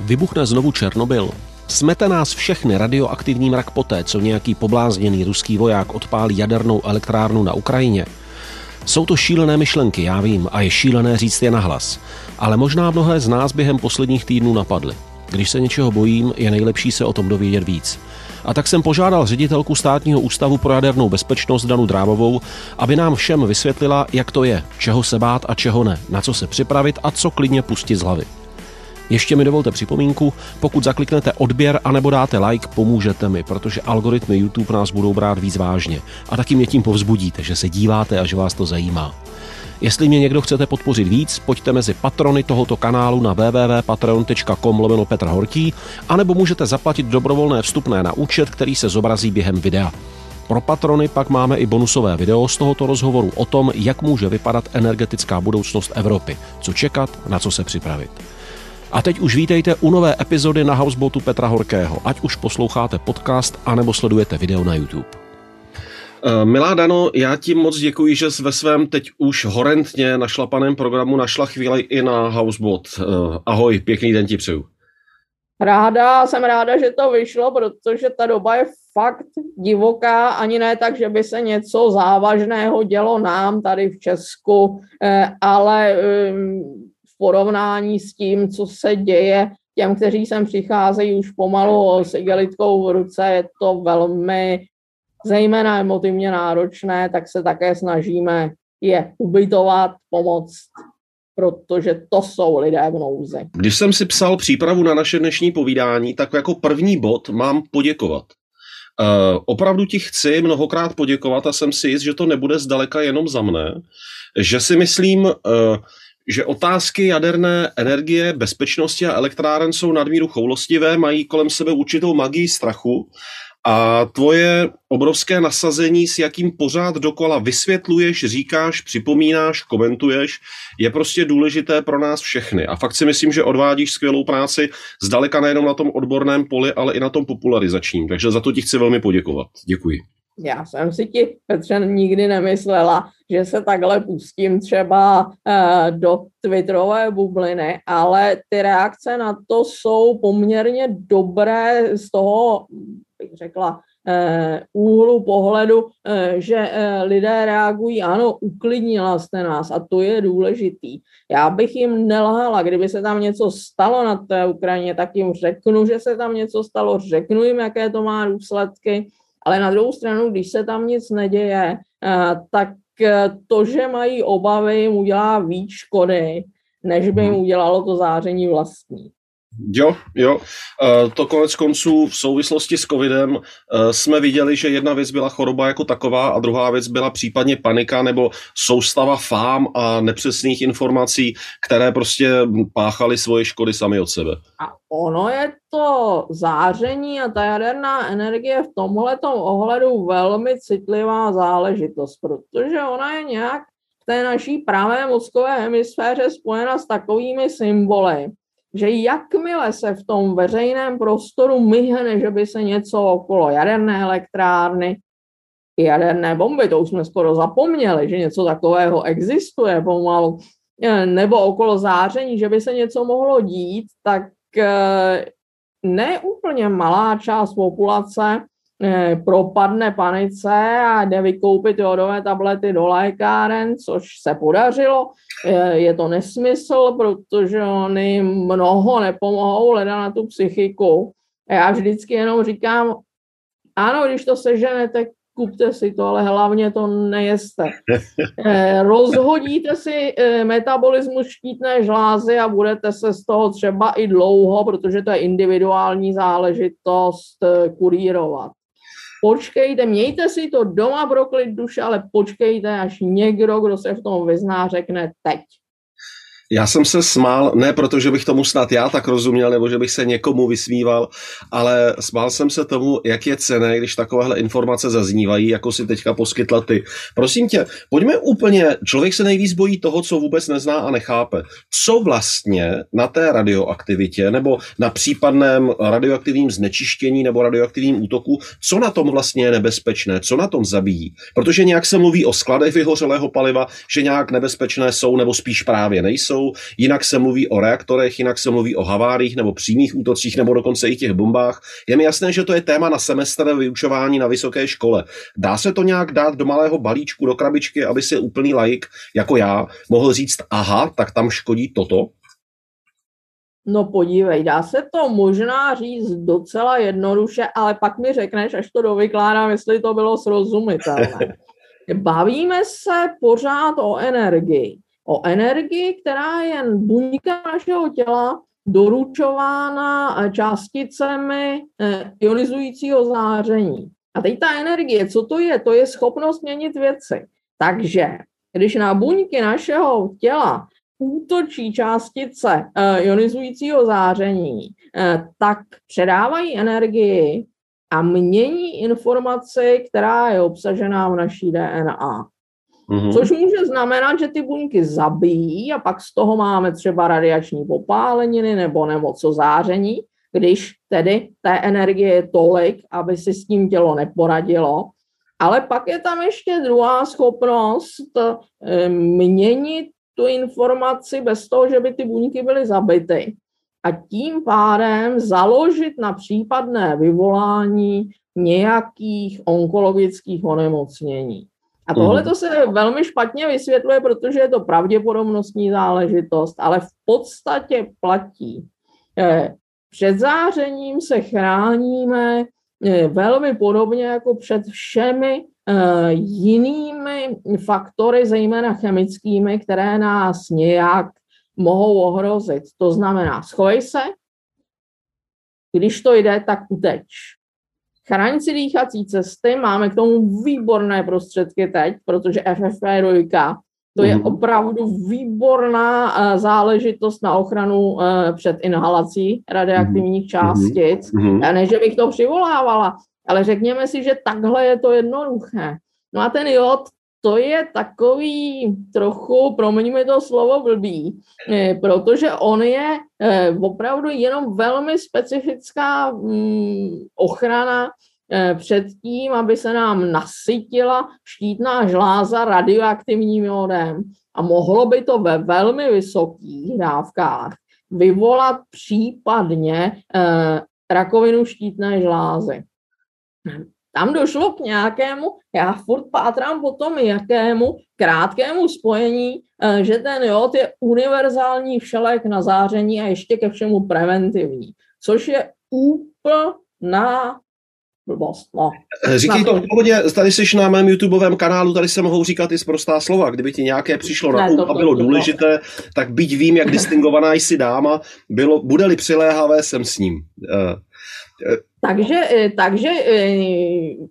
Vybuchne znovu Černobyl. Smete nás všechny radioaktivní mrak poté, co nějaký poblázněný ruský voják odpálí jadernou elektrárnu na Ukrajině. Jsou to šílené myšlenky, já vím, a je šílené říct je nahlas. Ale možná mnohé z nás během posledních týdnů napadly. Když se něčeho bojím, je nejlepší se o tom dovědět víc. A tak jsem požádal ředitelku státního ústavu pro jadernou bezpečnost Danu Drábovou, aby nám všem vysvětlila, jak to je, čeho se bát a čeho ne, na co se připravit a co klidně pustit z hlavy. Ještě mi dovolte připomínku, pokud zakliknete odběr a nebo dáte like, pomůžete mi, protože algoritmy YouTube nás budou brát víc vážně. A taky mě tím povzbudíte, že se díváte a že vás to zajímá. Jestli mě někdo chcete podpořit víc, pojďte mezi patrony tohoto kanálu na www.patreon.com lomeno Petr Horký, anebo můžete zaplatit dobrovolné vstupné na účet, který se zobrazí během videa. Pro patrony pak máme i bonusové video z tohoto rozhovoru o tom, jak může vypadat energetická budoucnost Evropy, co čekat, na co se připravit. A teď už vítejte u nové epizody na Houseboatu Petra Horkého, ať už posloucháte podcast, anebo sledujete video na YouTube. Uh, milá Dano, já ti moc děkuji, že jsi ve svém teď už horentně našlapaném programu našla chvíli i na Houseboat. Uh, ahoj, pěkný den ti přeju. Ráda, jsem ráda, že to vyšlo, protože ta doba je fakt divoká, ani ne tak, že by se něco závažného dělo nám tady v Česku, eh, ale v porovnání s tím, co se děje těm, kteří sem přicházejí už pomalu s igelitkou v ruce, je to velmi zejména emotivně náročné, tak se také snažíme je ubytovat, pomoct, protože to jsou lidé v nouzi. Když jsem si psal přípravu na naše dnešní povídání, tak jako první bod mám poděkovat. Uh, opravdu ti chci mnohokrát poděkovat a jsem si jist, že to nebude zdaleka jenom za mne, že si myslím, uh, že otázky jaderné energie, bezpečnosti a elektráren jsou nadmíru choulostivé, mají kolem sebe určitou magii strachu a tvoje obrovské nasazení, s jakým pořád dokola vysvětluješ, říkáš, připomínáš, komentuješ, je prostě důležité pro nás všechny. A fakt si myslím, že odvádíš skvělou práci zdaleka nejenom na tom odborném poli, ale i na tom popularizačním. Takže za to ti chci velmi poděkovat. Děkuji. Já jsem si ti, Petře, nikdy nemyslela, že se takhle pustím třeba uh, do Twitterové bubliny, ale ty reakce na to jsou poměrně dobré z toho, bych řekla, uh, úhlu pohledu, uh, že lidé reagují, ano, uklidnila jste nás a to je důležitý. Já bych jim nelhala, kdyby se tam něco stalo na té Ukrajině, tak jim řeknu, že se tam něco stalo, řeknu jim, jaké to má důsledky, ale na druhou stranu, když se tam nic neděje, tak to, že mají obavy, jim udělá víc škody, než by jim mhm. udělalo to záření vlastní. Jo, jo. Eh, to konec konců v souvislosti s covidem eh, jsme viděli, že jedna věc byla choroba jako taková a druhá věc byla případně panika nebo soustava fám a nepřesných informací, které prostě páchaly svoje škody sami od sebe. A ono je to záření a ta jaderná energie v tomhle ohledu velmi citlivá záležitost, protože ona je nějak v té naší pravé mozkové hemisféře spojena s takovými symboly, že jakmile se v tom veřejném prostoru myhne, že by se něco okolo jaderné elektrárny, jaderné bomby, to už jsme skoro zapomněli, že něco takového existuje pomalu, eh, nebo okolo záření, že by se něco mohlo dít, tak eh, ne úplně malá část populace propadne panice a jde vykoupit jodové tablety do lékáren, což se podařilo. Eh, je to nesmysl, protože oni mnoho nepomohou leda na tu psychiku. Já vždycky jenom říkám, ano, když to seženete, kupte si to, ale hlavně to nejeste. Eh, rozhodíte si metabolismus štítné žlázy a budete se z toho třeba i dlouho, protože to je individuální záležitost, kurírovat počkejte, mějte si to doma pro klid duše, ale počkejte, až někdo, kdo se v tom vyzná, řekne teď. Já jsem se smál, ne proto, že bych tomu snad já tak rozuměl, nebo že bych se někomu vysmíval, ale smál jsem se tomu, jak je cené, když takovéhle informace zaznívají, jako si teďka poskytla ty. Prosím tě, pojďme úplně, člověk se nejvíc bojí toho, co vůbec nezná a nechápe. Co vlastně na té radioaktivitě, nebo na případném radioaktivním znečištění nebo radioaktivním útoku, co na tom vlastně je nebezpečné, co na tom zabíjí? Protože nějak se mluví o skladech vyhořelého paliva, že nějak nebezpečné jsou, nebo spíš právě nejsou jsou, jinak se mluví o reaktorech, jinak se mluví o haváriích nebo přímých útocích nebo dokonce i těch bombách. Je mi jasné, že to je téma na semestr vyučování na vysoké škole. Dá se to nějak dát do malého balíčku, do krabičky, aby si úplný laik jako já mohl říct, aha, tak tam škodí toto? No podívej, dá se to možná říct docela jednoduše, ale pak mi řekneš, až to dovykládám, jestli to bylo srozumitelné. Bavíme se pořád o energii. O energii, která je buňka našeho těla doručována částicemi eh, ionizujícího záření. A teď ta energie, co to je? To je schopnost měnit věci. Takže když na buňky našeho těla útočí částice uh, ionizujícího záření, tak předávají energii a mění informaci, která je obsažená v naší DNA. Mm-hmm. Což může znamenat, že ty buňky zabijí a pak z toho máme třeba radiační popáleniny nebo nemoc záření, když tedy té energie je tolik, aby si s tím tělo neporadilo. Ale pak je tam ještě druhá schopnost eh, měnit tu informaci bez toho, že by ty buňky byly zabity. A tím pádem založit na případné vyvolání nějakých onkologických onemocnění. A tohle mhm. to se velmi špatně vysvětluje, protože je to pravděpodobnostní záležitost, ale v podstatě platí. Před zářením se chráníme eh, velmi podobně jako před všemi Eh, jinými faktory, zejména chemickými, které nás nějak mohou ohrozit. To znamená, schovej se, když to jde, tak uteč. Chraň si dýchací cesty, máme k tomu výborné prostředky teď, protože FFP2 to je mhm. opravdu výborná uh, záležitost na ochranu uh, před inhalací radioaktivních mhm. částic. Mm-hmm. Ne, že bych to přivolávala, ale řekněme si, že takhle je to jednoduché. No a ten jod, to je takový trochu, promiňme to slovo blbý, eh, protože on je eh, opravdu jenom velmi specifická mm, ochrana eh, před tím, aby se nám nasytila štítná žláza radioaktivním jodem. A mohlo by to ve velmi vysokých dávkách vyvolat případně rakovinu štítné žlázy. Tam došlo k nějakému, já furt pátrám po tom, jakému krátkému spojení, eh, že ten jod je univerzální všelek na záření a ještě ke všemu preventivní, což je úplná blbost. No. Říkej to v pohodě, tady jsi na mém YouTubeovém kanálu, tady se mohou říkat i zprostá slova. Kdyby ti nějaké přišlo na um a bylo důležité, tak byť vím, jak distingovaná jsi dáma, bylo, bude-li přiléhavé, jsem s ním. Uh, takže, eh, takže eh,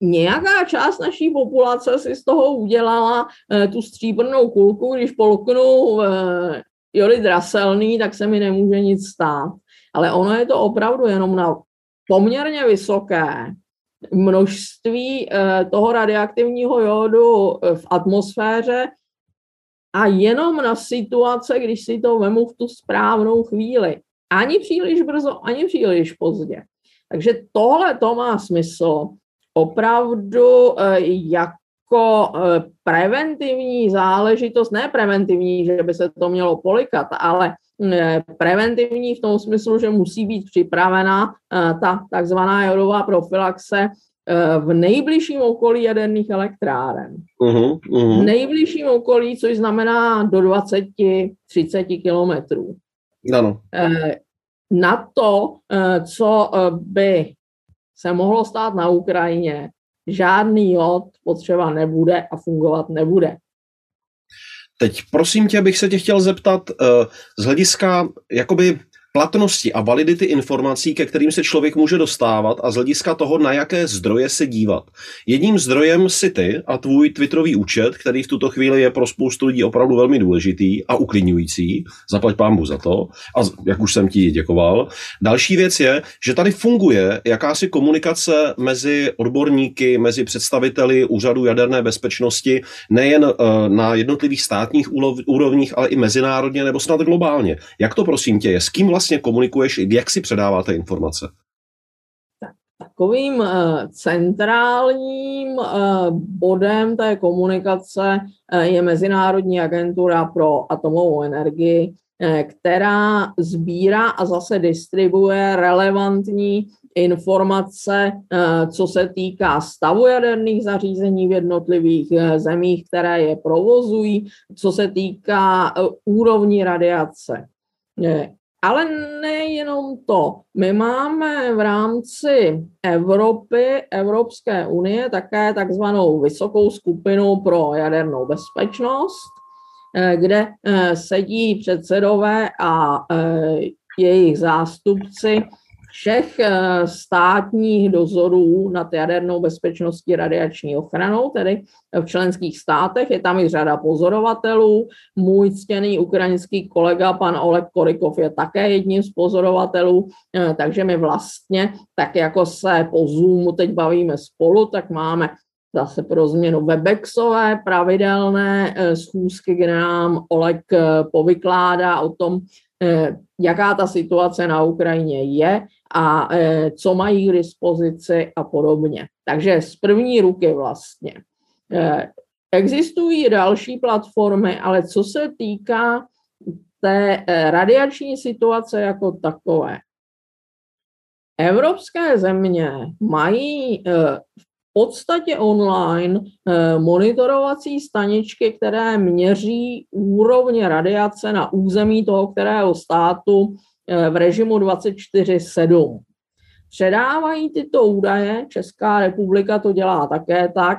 nějaká část naší populace si z toho udělala eh, tu stříbrnou kulku, když polknu jody draselný, tak se mi nemůže nic stát. Ale ono je to opravdu jenom na poměrně vysoké množství toho radioaktivního jodu v atmosféře a jenom na situace, když si to vemu v tu správnou chvíli. Ani příliš brzo, ani příliš pozdě. Takže tohle to má smysl opravdu eh, jako eh, preventivní záležitost, ne preventivní, že by se to mělo polikat, ale eh, preventivní v tom smyslu, že musí být připravena ta takzvaná jodová profilaxe v nejbližším okolí jaderných elektráren. Uh-huh, uh-huh. V nejbližším okolí, což znamená do 20-30 kilometrů. Ano na to, eh, co eh, by se mohlo stát na Ukrajině, žádný jod potřeba nebude a fungovat nebude. Teď prosím tě, bych se tě chtěl zeptat eh, z hlediska jakoby platnosti a validity informací, ke kterým se člověk může dostávat a z hlediska toho, na jaké zdroje se dívat. Jedním zdrojem si ty a tvůj Twitterový účet, který v tuto chvíli je pro spoustu lidí opravdu velmi důležitý a uklidňující. Zaplať pámbu za to. A jak už jsem ti děkoval. Další věc je, že tady funguje jakási komunikace mezi odborníky, mezi představiteli úřadu jaderné bezpečnosti, nejen uh, na jednotlivých státních úrovních, ale i mezinárodně nebo snad globálně. Jak to prosím tě je? S kým vlastně komunikuješ, jak si předáváte informace? takovým centrálním bodem té komunikace je Mezinárodní agentura pro atomovou energii, která sbírá a zase distribuje relevantní informace, eh, co se týká stavu jaderných zařízení v jednotlivých eh, zemích, které je provozují, co se týká eh, úrovní radiace. Ale nejenom to. My máme v rámci Evropy, Evropské unie, také takzvanou vysokou skupinu pro jadernou bezpečnost, kde sedí předsedové a jejich zástupci všech eh, státních dozorů nad jadernou bezpečností radiační ochranou, tedy v členských státech. Je tam i řada pozorovatelů. Můj ctěný ukrajinský kolega, pan Oleg Korikov, je také jedním z pozorovatelů, eh, takže my vlastně, tak jako se po Zoomu teď bavíme spolu, tak máme zase pro změnu Webexové pravidelné eh, schůzky, kde nám Oleg povykládá o tom, jaká ta situace na Ukrajině je a e, co mají k dispozici a podobně. Takže z první ruky vlastně. E, existují další platformy, ale co se týká té radiační situace jako takové, Evropské země mají v podstatě online monitorovací staničky, které měří úrovně radiace na území toho kterého státu v režimu 24-7. Předávají tyto údaje, Česká republika to dělá také tak,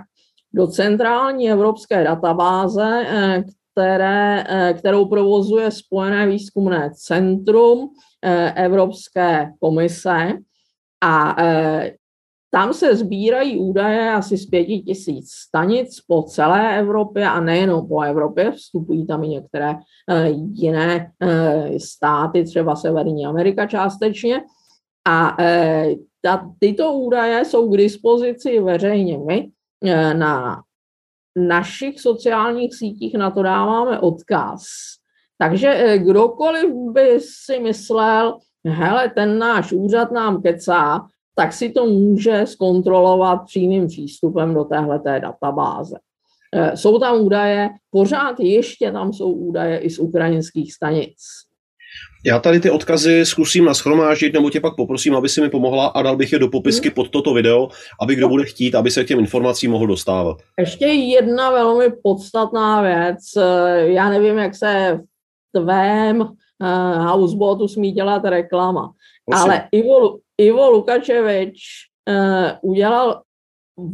do centrální evropské databáze, eh, které, eh, kterou provozuje Spojené výzkumné centrum eh, Evropské komise a tam se sbírají údaje asi z pěti tisíc stanic po celé Evropě a nejenom po Evropě, vstupují tam i některé uh, jiné uh, státy, třeba Severní Amerika částečně. A uh, ta, tyto údaje jsou k dispozici veřejně. My na našich sociálních sítích na to dáváme odkaz. Takže kdokoliv by si myslel, hele, ten náš úřad nám kecá, tak si to může zkontrolovat přímým přístupem do téhleté databáze. Eh, jsou tam údaje, pořád ještě tam jsou údaje i z ukrajinských stanic. Já tady ty odkazy zkusím naschromáždit, nebo tě pak poprosím, aby si mi pomohla a dal bych je do popisky hmm. pod toto video, aby kdo bude chtít, aby se k těm informacím mohl dostávat. Ještě jedna velmi podstatná věc. Eh, já nevím, jak se v tvém uh, houseboatu smí dělat reklama, Prosím. ale Ivo Lukačevič uh, udělal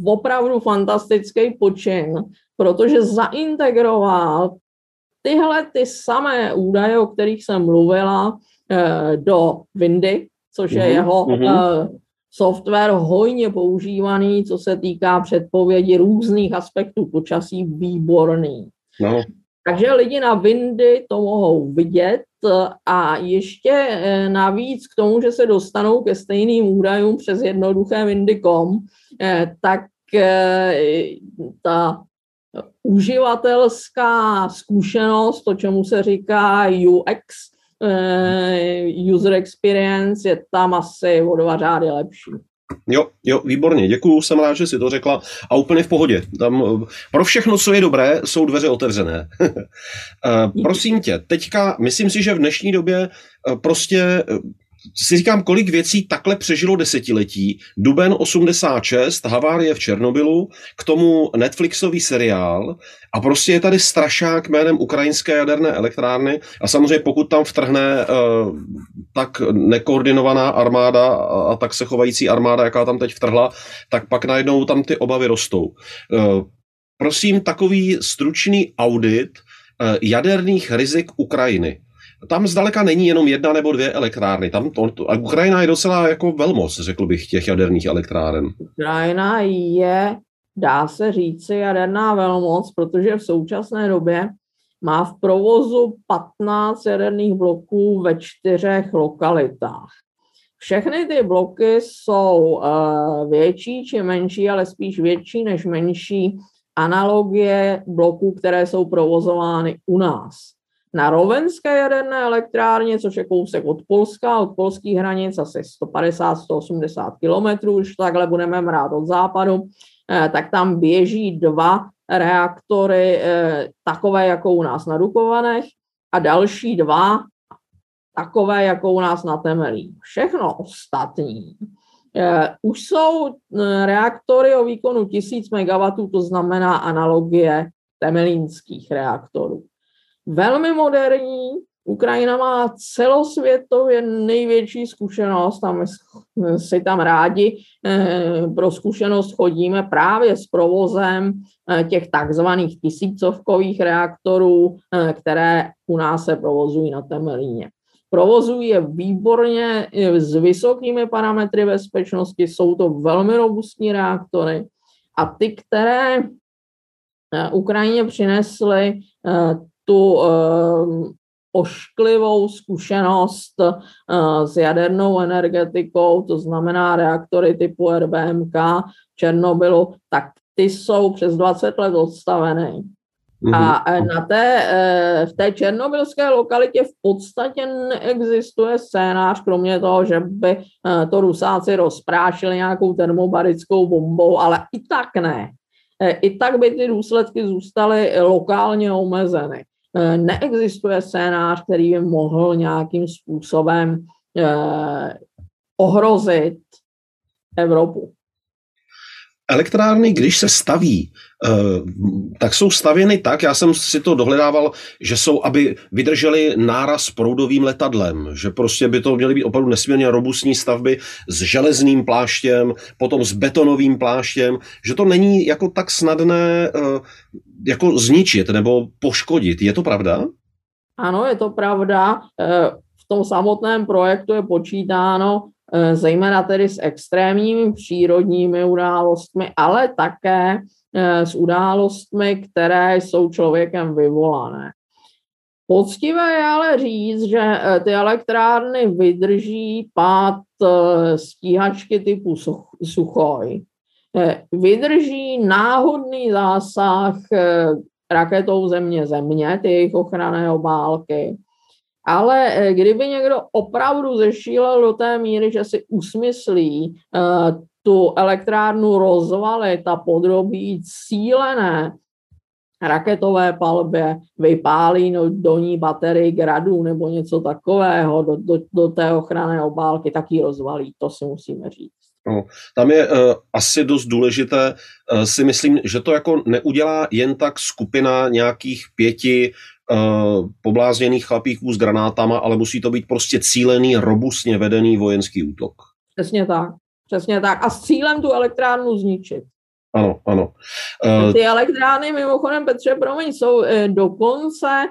opravdu fantastický počin, protože zaintegroval tyhle ty samé údaje, o kterých jsem mluvila, uh, do Windy, což je mm-hmm. jeho uh, software hojně používaný, co se týká předpovědi různých aspektů počasí, výborný. No. Takže lidi na Windy to mohou vidět a ještě eh, navíc k tomu, že se dostanou ke stejným údajům přes jednoduché Windy.com, eh, tak eh, ta uživatelská zkušenost, to, čemu se říká UX, user experience, je tam asi o dva řády lepší. Jo, jo, výborně, děkuju, jsem rád, že si to řekla a úplně v pohodě. Tam, pro všechno, co je dobré, jsou dveře otevřené. Prosím tě, teďka, myslím si, že v dnešní době prostě si říkám, kolik věcí takhle přežilo desetiletí. Duben 86, havárie v Černobylu, k tomu Netflixový seriál a prostě je tady strašák jménem ukrajinské jaderné elektrárny a samozřejmě pokud tam vtrhne uh, tak nekoordinovaná armáda a tak se chovající armáda, jaká tam teď vtrhla, tak pak najednou tam ty obavy rostou. Uh, prosím, takový stručný audit uh, jaderných rizik Ukrajiny tam zdaleka není jenom jedna nebo dvě elektrárny. Tam to, to, a Ukrajina je docela jako velmoc, řekl bych, těch jaderných elektráren. Ukrajina je, dá se říci, jaderná velmoc, protože v současné době má v provozu 15 jaderných bloků ve čtyřech lokalitách. Všechny ty bloky jsou uh, větší či menší, ale spíš větší než menší analogie bloků, které jsou provozovány u nás. Na Rovenské jaderné elektrárně, což je kousek od Polska, od polských hranic, asi 150-180 kilometrů, když takhle budeme mrát od západu, eh, tak tam běží dva reaktory eh, takové jako u nás na Dukovanech a další dva takové jako u nás na Temelí. Všechno ostatní eh, už jsou reaktory o výkonu 1000 MW, to znamená analogie temelínských reaktorů velmi moderní. Ukrajina má celosvětově největší zkušenost a my si tam rádi eh, pro zkušenost chodíme právě s provozem eh, těch takzvaných tisícovkových reaktorů, eh, které u nás se provozují na Temelíně. Provozují je výborně s vysokými parametry bezpečnosti, jsou to velmi robustní reaktory a ty, které Ukrajině přinesly tu ehm, ošklivou zkušenost eh, s jadernou energetikou, to znamená reaktory typu RBMK v Černobylu, tak ty jsou přes 20 let odstavené. A mhm. eh, na té, eh, v té černobylské lokalitě v podstatě neexistuje scénář, kromě toho, že by to Rusáci rozprášili nějakou termobarickou bombou, ale i tak ne. I tak by ty důsledky zůstaly lokálně omezeny. Eh, neexistuje scénář, který by mohl nějakým způsobem eh, ohrozit Evropu. Elektrárny, když se staví, eh, tak jsou stavěny tak, já jsem si to dohledával, že jsou, aby vydrželi náraz proudovým letadlem, že prostě by to měly být opravdu nesmírně robustní stavby s železným pláštěm, potom s betonovým pláštěm, že to není jako tak snadné jako zničit nebo poškodit. Je to pravda? Ano, je to pravda. Eh, v tom samotném projektu je počítáno eh, zejména tedy s extrémními přírodními událostmi, ale také eh, s událostmi, které jsou člověkem vyvolané. Poctivé je ale říct, že ty elektrárny vydrží pád stíhačky typu Suchoj, Eh, vydrží náhodný zásah eh, raketou země-země, ty jejich ochranné obálky. Ale eh, kdyby někdo opravdu zešílel do té míry, že si usmyslí tu elektrárnu rozvalit a podrobit cílené raketové palbě, vypálí no, do ní baterii gradu nebo něco takového do, do, do té ochranné obálky, tak ji rozvalí, to si musíme říct. No, tam je uh, asi dost důležité, uh, si myslím, že to jako neudělá jen tak skupina nějakých pěti uh, poblázněných chlapíků s granátama, ale musí to být prostě cílený, robustně vedený vojenský útok. Přesně tak. Přesně tak. A s cílem tu elektrárnu zničit. Ano, ano. Uh, Ty elektrárny, mimochodem, Petře, promiň, jsou uh, dokonce,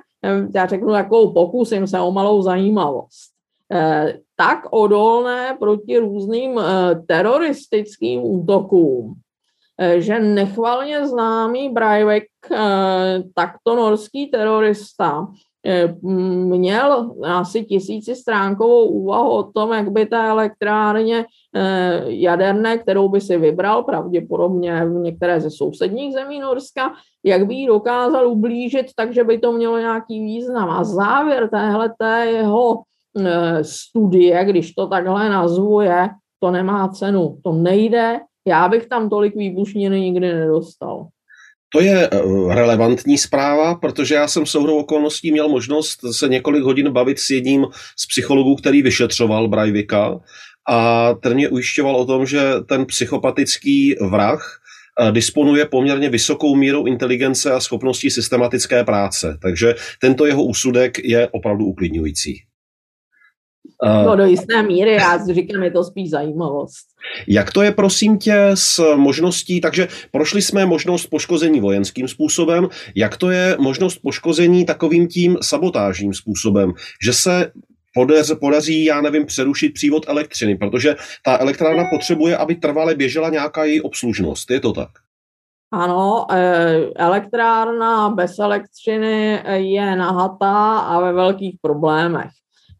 já řeknu takovou pokusím se o malou zajímavost. Eh, tak odolné proti různým teroristickým útokům, že nechvalně známý Breivik, takto norský terorista, měl asi tisíci stránkovou úvahu o tom, jak by ta elektrárně jaderné, kterou by si vybral, pravděpodobně v některé ze sousedních zemí Norska, jak by ji dokázal ublížit, takže by to mělo nějaký význam. A závěr téhle jeho Eh, studie, když to takhle nazvu, je, to nemá cenu, to nejde, já bych tam tolik výbušniny nikdy nedostal. To je eh, relevantní zpráva, protože já jsem souhrou okolností měl možnost se několik hodin bavit s jedním z psychologů, který vyšetřoval Brajvika a ten mě ujišťoval o tom, že ten psychopatický vrah eh, disponuje poměrně vysokou mírou inteligence a schopností systematické práce. Takže tento jeho úsudek je opravdu uklidňující. No do jisté míry, já říkám, je to spíš zajímavost. Jak to je, prosím tě, s možností, takže prošli jsme možnost poškození vojenským způsobem, jak to je možnost poškození takovým tím sabotážním způsobem, že se podař, podaří, já nevím, přerušit přívod elektřiny, protože ta elektrárna potřebuje, aby trvale běžela nějaká její obslužnost. Je to tak? Ano, e, elektrárna bez elektřiny je nahatá a ve velkých problémech.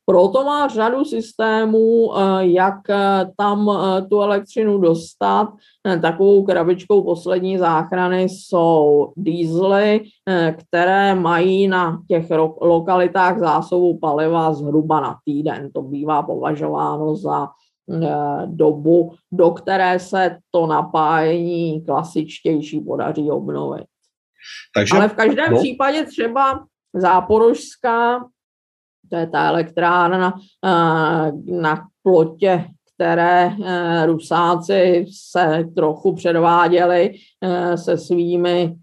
Proto má řadu systémů, jak tam tu elektřinu dostat. Takovou krabičkou poslední záchrany jsou diesely, které mají na těch lokalitách zásobu paliva zhruba na týden. To bývá považováno za dobu, do které se to napájení klasičtější podaří obnovit. Takže, Ale v každém no. případě třeba Záporožská, to je ta elektrárna eh, na plotě, které eh, Rusáci se trochu předváděli eh, se svými,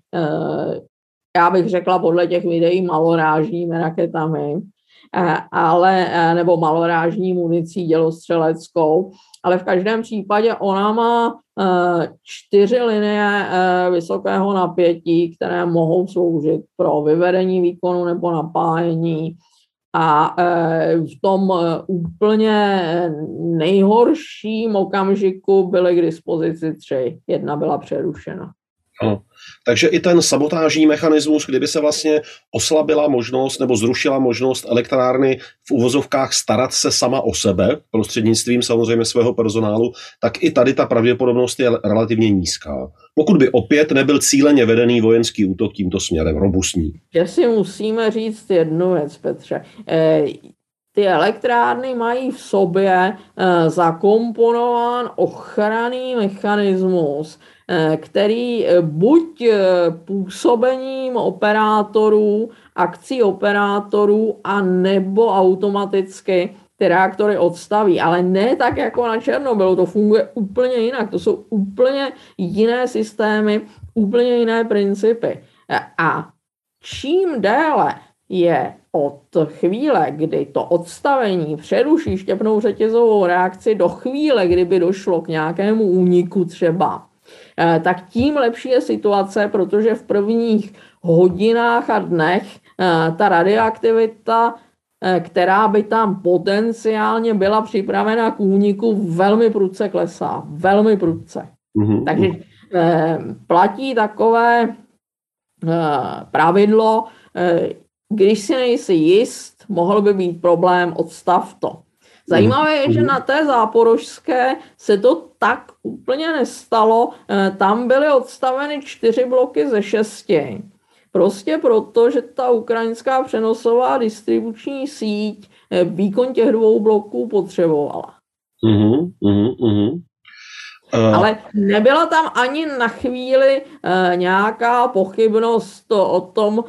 já bych řekla podle těch videí, malorážními raketami, ale, nebo malorážní municí dělostřeleckou, ale v každém případě ona má čtyři linie vysokého napětí, které mohou sloužit pro vyvedení výkonu nebo napájení a e, v tom e, úplně nejhorším okamžiku byly k dispozici tři. Jedna byla přerušena. Ano. Takže i ten sabotážní mechanismus, kdyby se vlastně oslabila možnost nebo zrušila možnost elektrárny v uvozovkách starat se sama o sebe, prostřednictvím samozřejmě svého personálu, tak i tady ta pravděpodobnost je relativně nízká. Pokud by opět nebyl cíleně vedený vojenský útok tímto směrem, robustní. Já si musíme říct jednu věc, Petře. E, ty elektrárny mají v sobě e, zakomponován ochranný mechanismus, který eh, buď eh, působením operátorů, akcí operátorů a nebo automaticky ty reaktory odstaví, ale ne tak jako na Černobylu, to funguje úplně jinak, to jsou úplně jiné systémy, úplně jiné principy. A čím déle je od chvíle, kdy to odstavení přeruší štěpnou řetězovou reakci do chvíle, kdyby došlo k nějakému úniku třeba, Eh, tak tím lepší je situace, protože v prvních hodinách a dnech eh, ta radioaktivita, eh, která by tam potenciálně byla připravena k úniku, velmi prudce klesá. Velmi prudce. Mm-hmm. Takže platí takové pravidlo, když si nejsi jist, mohl by být problém, odstav to. Zajímavé je, že mhm. na té záporožské se to tak úplně nestalo. Eh, tam byly odstaveny čtyři bloky ze šesti. Prostě proto, že ta ukrajinská přenosová distribuční síť eh, výkon těch dvou bloků potřebovala. Uh-huh, uh-huh. Uh. Ale nebyla tam ani na chvíli nějaká pochybnost to o tom,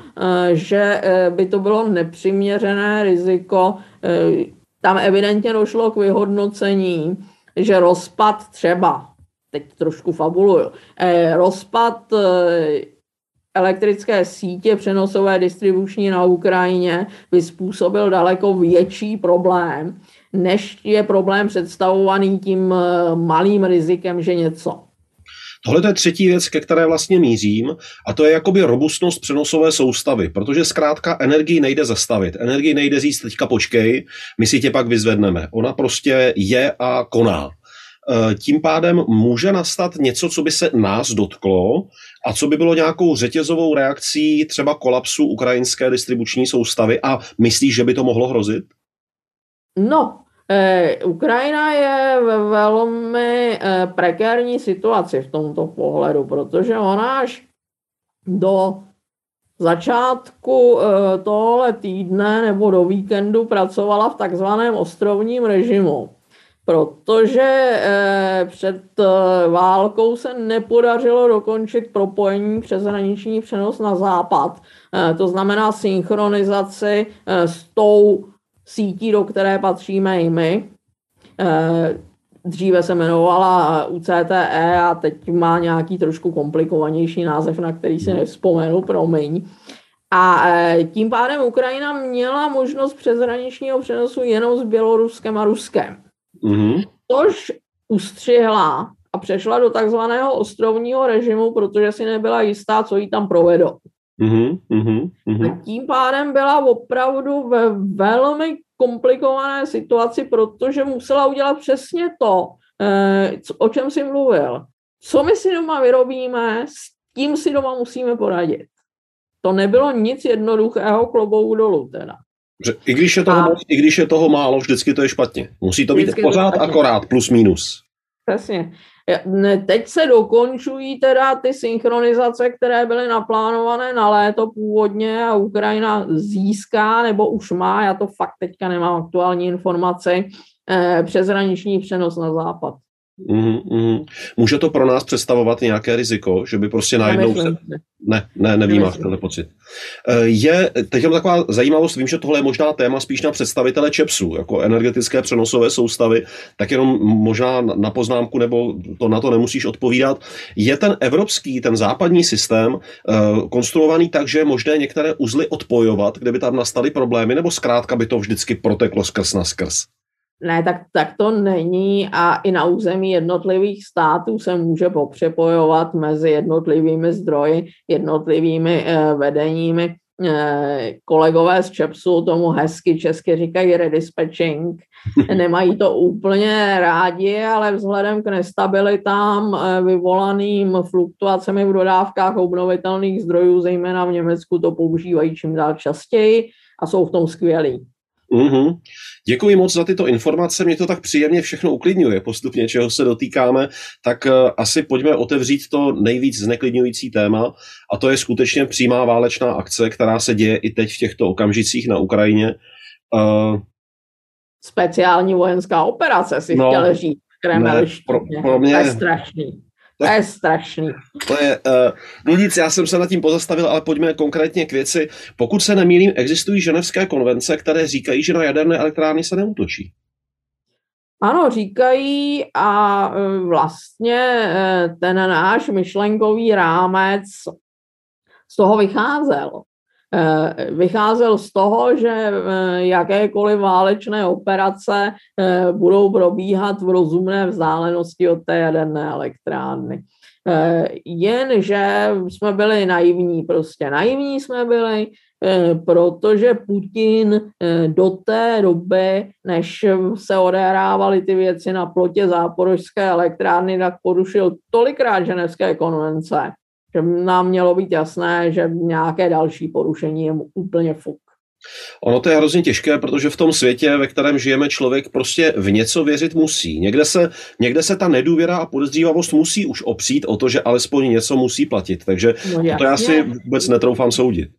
že by to bylo nepřiměřené riziko. Tam evidentně došlo k vyhodnocení, že rozpad třeba, teď trošku fabuluju, eh, rozpad eh, elektrické sítě přenosové distribuční na Ukrajině by způsobil daleko větší problém, než je problém představovaný tím eh, malým rizikem, že něco. Tohle je třetí věc, ke které vlastně mířím, a to je jakoby robustnost přenosové soustavy, protože zkrátka energii nejde zastavit. Energii nejde říct teďka počkej, my si tě pak vyzvedneme. Ona prostě je a koná. E, tím pádem může nastat něco, co by se nás dotklo a co by bylo nějakou řetězovou reakcí třeba kolapsu ukrajinské distribuční soustavy a myslíš, že by to mohlo hrozit? No, Ukrajina je ve velmi eh, prekérní situaci v tomto pohledu, protože ona až do začátku eh, tohle týdne nebo do víkendu pracovala v takzvaném ostrovním režimu, protože před válkou se nepodařilo dokončit propojení přes hraniční přenos na západ, to znamená synchronizaci s tou sítí, do které patříme i my. Eh, dříve se jmenovala UCTE a teď má nějaký trošku komplikovanější název, na který si nevzpomenu, promiň. A eh, tím pádem Ukrajina měla možnost přeshraničního přenosu jenom s Běloruskem a Ruskem. Mm-hmm. Tož ustřihla a přešla do takzvaného ostrovního režimu, protože si nebyla jistá, co jí tam provedou. Mm-hmm, mm-hmm. A tím pádem byla opravdu ve velmi komplikované situaci, protože musela udělat přesně to, eh, o čem si mluvil. Co my si doma vyrobíme, s tím si doma musíme poradit. To nebylo nic jednoduchého klobouk dolů teda. Že I když, je toho a... I když je toho málo, vždycky to je špatně. Musí to být pořád akorát, plus minus. Přesně. Teď se dokončují teda ty synchronizace, které byly naplánované na léto původně a Ukrajina získá nebo už má, já to fakt teďka nemám aktuální informace, eh, přeshraniční přenos na západ. Mm-hmm. Může to pro nás představovat nějaké riziko, že by prostě najednou... Ne, ne, nevím, máš tenhle pocit. Eh, je, teď je taková zajímavost, vím, že tohle je možná téma spíš na představitele ČEPSu, jako energetické přenosové soustavy, tak jenom možná na poznámku, nebo to na to nemusíš odpovídat. Je ten evropský, ten západní systém uh, konstruovaný tak, že je možné některé uzly odpojovat, kde by tam nastaly problémy, nebo zkrátka by to vždycky proteklo skrz na skrz? Ne, tak, tak to není a i na území jednotlivých států se může popřepojovat mezi jednotlivými zdroji, jednotlivými eh, vedeními. Eh, kolegové z ČEPSu tomu hezky česky říkají redispatching. Nemají to úplně rádi, ale vzhledem k nestabilitám eh, vyvolaným fluktuacemi v dodávkách obnovitelných zdrojů, zejména v Německu, to používají čím dál častěji a jsou v tom skvělí. Mm-hmm. Děkuji moc za tyto informace, mě to tak příjemně všechno uklidňuje postupně, čeho se dotýkáme, tak uh, asi pojďme otevřít to nejvíc zneklidňující téma a to je skutečně přímá válečná akce, která se děje i teď v těchto okamžicích na Ukrajině. Uh, Speciální vojenská operace si no, chtěl říct. Kreml, pro, pro mě, to je strašný. To je strašný. To je, uh, no nic, já jsem se nad tím pozastavil, ale pojďme konkrétně k věci. Pokud se nemýlím, existují ženevské konvence, které říkají, že na jaderné elektrárny se neutočí. Ano, říkají a eh, vlastně eh, ten náš myšlenkový rámec z toho vycházel. Eh, vycházel z toho, že eh, jakékoliv válečné operace eh, budou probíhat v rozumné vzdálenosti od té jaderné elektrárny. Jenže jsme byli naivní, prostě naivní jsme byli, protože Putin do té doby, než se odehrávaly ty věci na plotě záporožské elektrárny, tak porušil tolikrát ženevské konvence, že nám mělo být jasné, že nějaké další porušení je mu úplně fuk. Ono to je hrozně těžké, protože v tom světě, ve kterém žijeme, člověk prostě v něco věřit musí. Někde se, někde se ta nedůvěra a podezřívavost musí už opřít o to, že alespoň něco musí platit. Takže no to já si vůbec netroufám soudit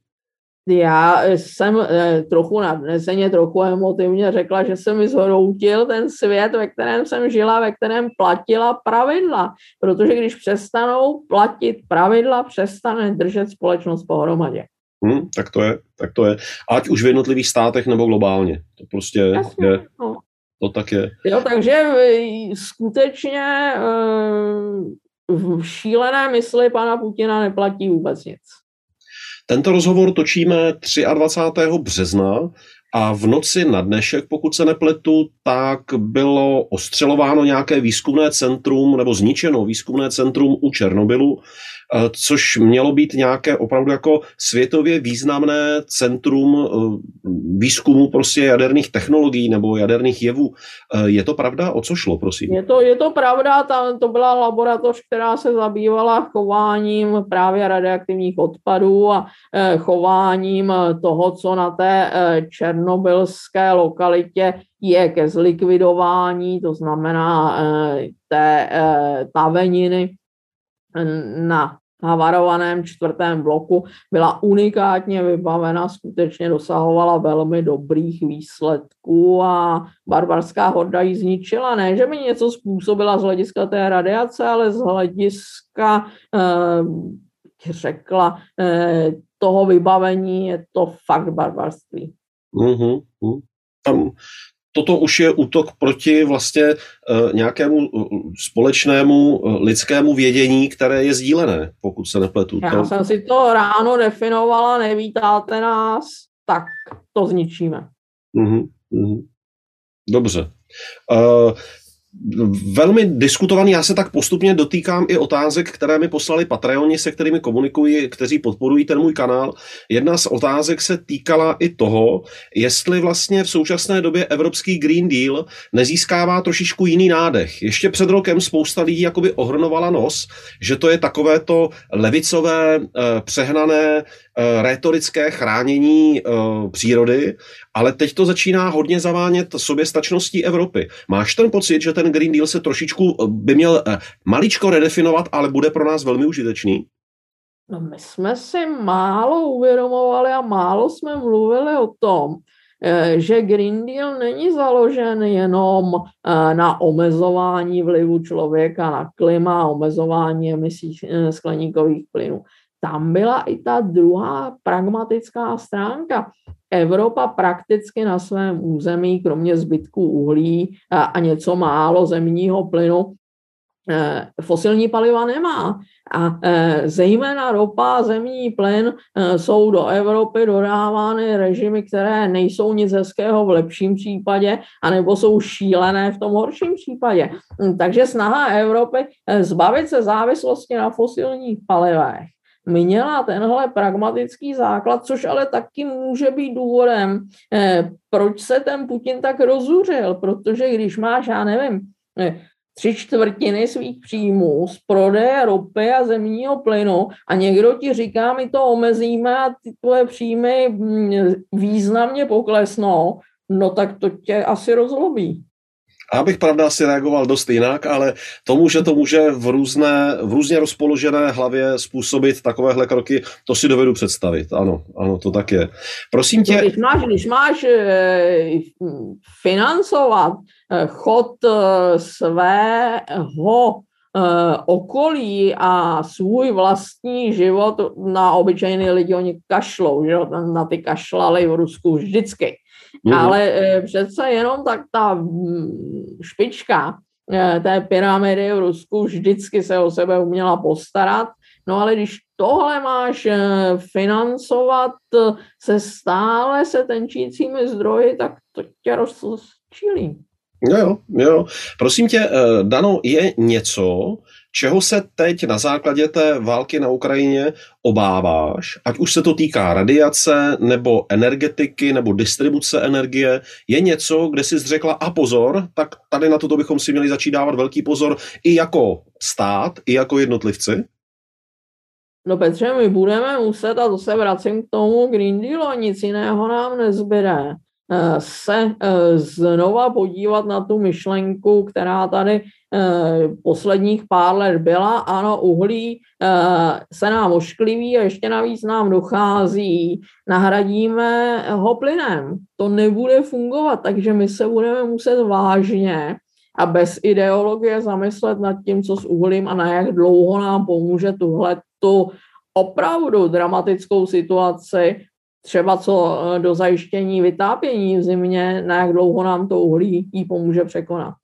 já jsem eh, trochu nadneseně, trochu emotivně řekla, že se mi zhroutil ten svět, ve kterém jsem žila, ve kterém platila pravidla. Protože když přestanou platit pravidla, přestane držet společnost pohromadě. Hmm, tak to je, tak to je. Ať už v jednotlivých státech nebo globálně. To prostě Jasně, je. No. To tak je. Jo, takže eh, skutečně eh, v šílené mysli pana Putina neplatí vůbec nic. Tento rozhovor točíme 23. března a v noci na dnešek, pokud se nepletu, tak bylo ostřelováno nějaké výzkumné centrum nebo zničeno výzkumné centrum u Černobylu což mělo být nějaké opravdu jako světově významné centrum eh, výzkumu prostě jaderných technologií nebo jaderných jevů. Eh, je to pravda? O co šlo, prosím? Je to, je to pravda, ta, to byla laboratoř, která se zabývala chováním právě radioaktivních odpadů a chováním toho, co na té černobylské lokalitě je ke zlikvidování, to znamená té taveniny na havarovaném čtvrtém bloku byla unikátně vybavena, skutečně dosahovala velmi dobrých výsledků a barbarská horda ji zničila. Ne, že mi něco způsobila z hlediska té radiace, ale z hlediska, eh, řekla, eh, toho vybavení je to fakt barbarství. Mm-hmm. Tam toto už je útok proti vlastně uh, nějakému uh, společnému uh, lidskému vědění, které je sdílené, pokud se nepletu. Já to... jsem si to ráno definovala, nevítáte nás, tak to zničíme. Uh-huh. Dobře. Uh, velmi diskutovaný. Já se tak postupně dotýkám i otázek, které mi poslali Patreoni, se kterými komunikuji, kteří podporují ten můj kanál. Jedna z otázek se týkala i toho, jestli vlastně v současné době Evropský Green Deal nezískává trošičku jiný nádech. Ještě před rokem spousta lidí jakoby ohrnovala nos, že to je takové to levicové, eh, přehnané, eh, retorické chránění eh, přírody, ale teď to začíná hodně zavánět soběstačností Evropy. Máš ten pocit, že ten Green Deal se trošičku by měl maličko redefinovat, ale bude pro nás velmi užitečný? No my jsme si málo uvědomovali a málo jsme mluvili o tom, Eh, že Green Deal není založen jenom eh, na omezování vlivu člověka na klima, omezování emisí eh, skleníkových plynů. Tam byla i ta druhá pragmatická stránka. Evropa prakticky na svém území, kromě zbytků uhlí a něco málo zemního plynu, Eh, fosilní paliva nemá. A eh, zejména ropa a zemní plyn eh, jsou do Evropy dodávány režimy, které nejsou nic hezkého v lepším případě, anebo jsou šílené v tom horším případě. Hm, takže snaha Evropy zbavit se závislosti na fosilních palivech měla tenhle pragmatický základ, což ale taky může být důvodem, proč se ten Putin tak rozuřil, protože když máš, já nevím, tři čtvrtiny svých příjmů z prodeje ropy a zemního plynu a někdo ti říká, my to omezíme a ty tvoje příjmy mm, významně poklesnou, no tak to tě asi rozlobí. Já bych pravda asi reagoval dost jinak, ale tomu, že to může v, různé, v různě rozpoložené hlavě způsobit takovéhle kroky, to si dovedu představit. Ano, ano, to tak je. Prosím tě... Když máš, když máš eh, financovat eh, chod eh, svého okolí a svůj vlastní život na obyčejné lidi, oni kašlou, že? na ty kašlali v Rusku vždycky. Mm-hmm. Ale e, přece jenom tak ta mm, špička e, té pyramidy v Rusku vždycky se o sebe uměla postarat. No ale když tohle máš e, financovat se stále se tenčícími zdroji, tak to tě rozčílí. Jo, jo. Prosím tě, Dano, je něco, čeho se teď na základě té války na Ukrajině obáváš, ať už se to týká radiace, nebo energetiky, nebo distribuce energie, je něco, kde jsi řekla, a pozor, tak tady na toto bychom si měli začít dávat velký pozor i jako stát, i jako jednotlivci? No Petře, my budeme muset, a to se vracím k tomu Green Dealu, nic jiného nám nezbyde, se eh, znova podívat na tu myšlenku, která tady eh, posledních pár let byla. Ano, uhlí se nám oškliví a ještě navíc nám dochází, nahradíme ho plynem. To nebude fungovat, takže my se budeme muset vážně a bez ideologie zamyslet nad tím, co s uhlím a na jak dlouho nám pomůže tuhle tu opravdu dramatickou situaci třeba co eh, do zajištění vytápění v zimě, na jak dlouho nám to uhlí pomůže překonat.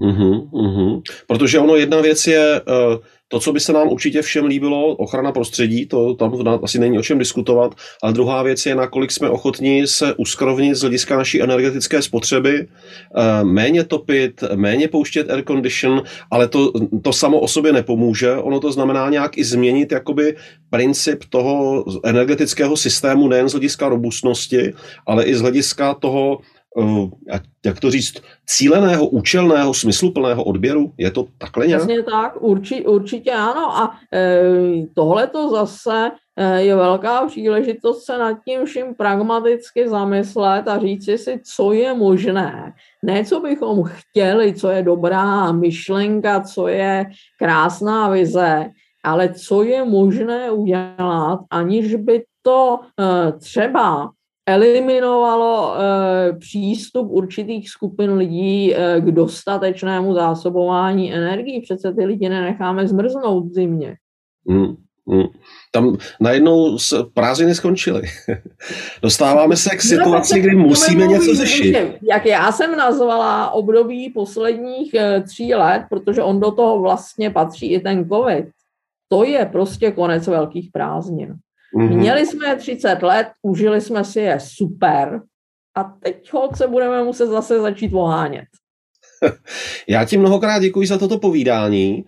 Mm-hmm, mm-hmm. Protože ono jedna věc je uh, to, co by se nám určitě všem líbilo, ochrana prostředí, to tam asi není o čem diskutovat, ale druhá věc je, nakolik jsme ochotní se uskrovnit z hlediska naší energetické spotřeby, uh, méně topit, méně pouštět air condition, ale to, to samo o sobě nepomůže. Ono to znamená nějak i změnit jakoby princip toho energetického systému nejen z hlediska robustnosti, ale i z hlediska toho jak to říct, cíleného, účelného, smysluplného odběru? Je to takhle nějak? Přesně tak, urči, určitě ano. A e, tohle to zase e, je velká příležitost se nad tím vším pragmaticky zamyslet a říct si, co je možné. Ne, co bychom chtěli, co je dobrá myšlenka, co je krásná vize, ale co je možné udělat, aniž by to třeba eliminovalo e, přístup určitých skupin lidí e, k dostatečnému zásobování energií. Přece ty lidi nenecháme zmrznout v zimě. Hmm. Hmm. Tam najednou prázdniny skončily. Dostáváme se k situaci, kdy musíme něco řešit. Jak já jsem nazvala období posledních e, tří let, protože on do toho vlastně patří i ten COVID, to je prostě konec velkých prázdnin. Mm-hmm. Měli jsme 30 let, užili jsme si je super a teď se budeme muset zase začít ohánět. Já ti mnohokrát děkuji za toto povídání.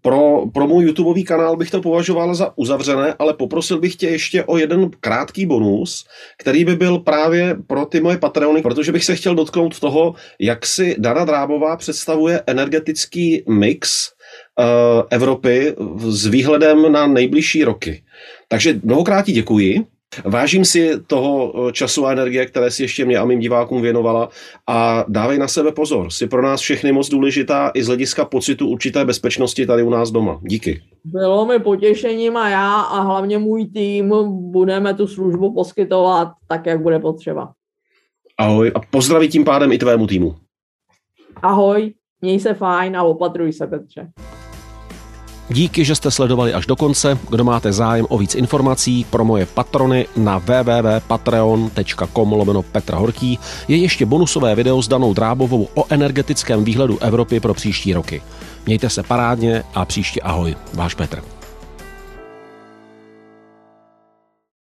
Pro, pro můj YouTubeový kanál bych to považoval za uzavřené, ale poprosil bych tě ještě o jeden krátký bonus, který by byl právě pro ty moje Patreony, protože bych se chtěl dotknout toho, jak si Dana Drábová představuje energetický mix uh, Evropy s výhledem na nejbližší roky. Takže mnohokrát ti děkuji. Vážím si toho eh, času a energie, které si ještě mě a mým divákům věnovala a dávej na sebe pozor. Jsi pro nás všechny moc důležitá i z hlediska pocitu určité bezpečnosti tady u nás doma. Díky. Bylo mi potěšením a já a hlavně můj tým budeme tu službu poskytovat tak, jak bude potřeba. Ahoj a pozdraví tím pádem i tvému týmu. Ahoj, měj se fajn a opatruj se, Petře. Díky, že jste sledovali až do konce. Kdo máte zájem o víc informací pro moje patrony na www.patreon.com lomeno Petra Horký je ještě bonusové video s Danou Drábovou o energetickém výhledu Evropy pro příští roky. Mějte se parádně a příště ahoj. Váš Petr.